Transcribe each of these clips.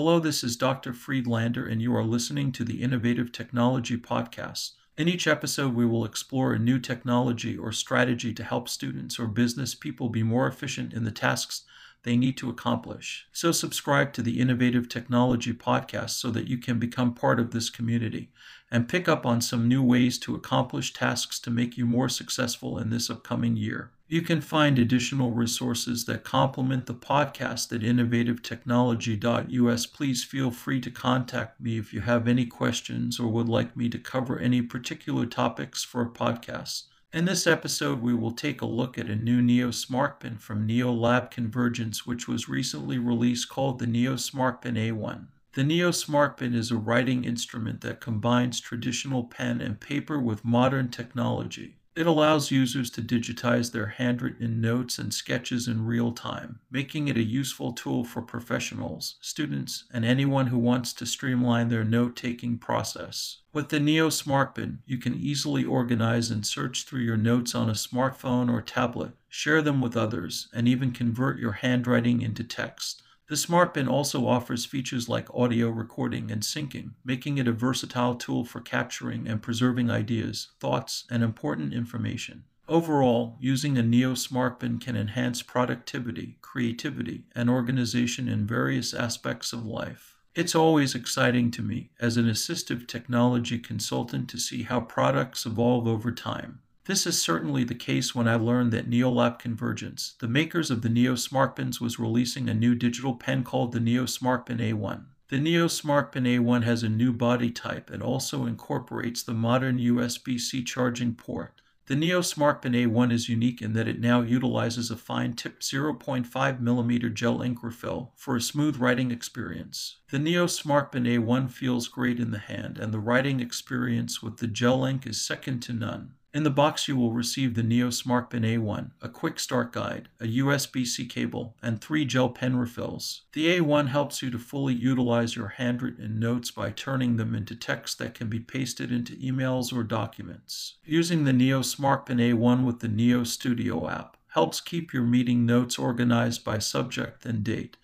Hello, this is Dr. Friedlander, and you are listening to the Innovative Technology Podcast. In each episode, we will explore a new technology or strategy to help students or business people be more efficient in the tasks they need to accomplish. So, subscribe to the Innovative Technology Podcast so that you can become part of this community and pick up on some new ways to accomplish tasks to make you more successful in this upcoming year. You can find additional resources that complement the podcast at innovativetechnology.us. Please feel free to contact me if you have any questions or would like me to cover any particular topics for a podcast. In this episode, we will take a look at a new Neo SmartPen from Neo Lab Convergence, which was recently released called the Neo SmartPen A1. The Neo SmartPen is a writing instrument that combines traditional pen and paper with modern technology. It allows users to digitize their handwritten notes and sketches in real time, making it a useful tool for professionals, students, and anyone who wants to streamline their note taking process. With the Neo SmartPen, you can easily organize and search through your notes on a smartphone or tablet, share them with others, and even convert your handwriting into text. The SmartPen also offers features like audio recording and syncing, making it a versatile tool for capturing and preserving ideas, thoughts, and important information. Overall, using a Neo SmartPen can enhance productivity, creativity, and organization in various aspects of life. It's always exciting to me as an assistive technology consultant to see how products evolve over time. This is certainly the case when I learned that NeoLab Convergence, the makers of the Neo SmartPens, was releasing a new digital pen called the Neo SmartPen A1. The Neo SmartPen A1 has a new body type and also incorporates the modern USB-C charging port. The Neo SmartPen A1 is unique in that it now utilizes a fine tip 0.5mm gel ink refill for a smooth writing experience. The Neo SmartPen A1 feels great in the hand, and the writing experience with the gel ink is second to none. In the box, you will receive the Neo SmartPen A1, a quick start guide, a USB C cable, and three gel pen refills. The A1 helps you to fully utilize your handwritten notes by turning them into text that can be pasted into emails or documents. Using the Neo SmartPen A1 with the Neo Studio app helps keep your meeting notes organized by subject and date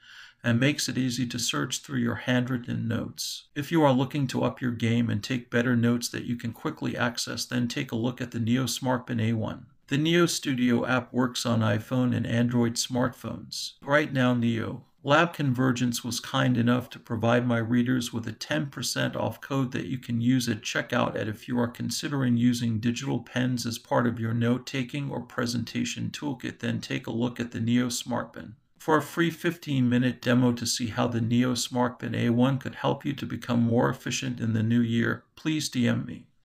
and makes it easy to search through your handwritten notes. If you are looking to up your game and take better notes that you can quickly access, then take a look at the Neo SmartPen A1. The Neo Studio app works on iPhone and Android smartphones. Right now, Neo Lab Convergence was kind enough to provide my readers with a 10% off code that you can use at checkout at if you are considering using digital pens as part of your note taking or presentation toolkit, then take a look at the Neo SmartPen. For a free 15 minute demo to see how the Neo SmartPen A1 could help you to become more efficient in the new year, please DM me.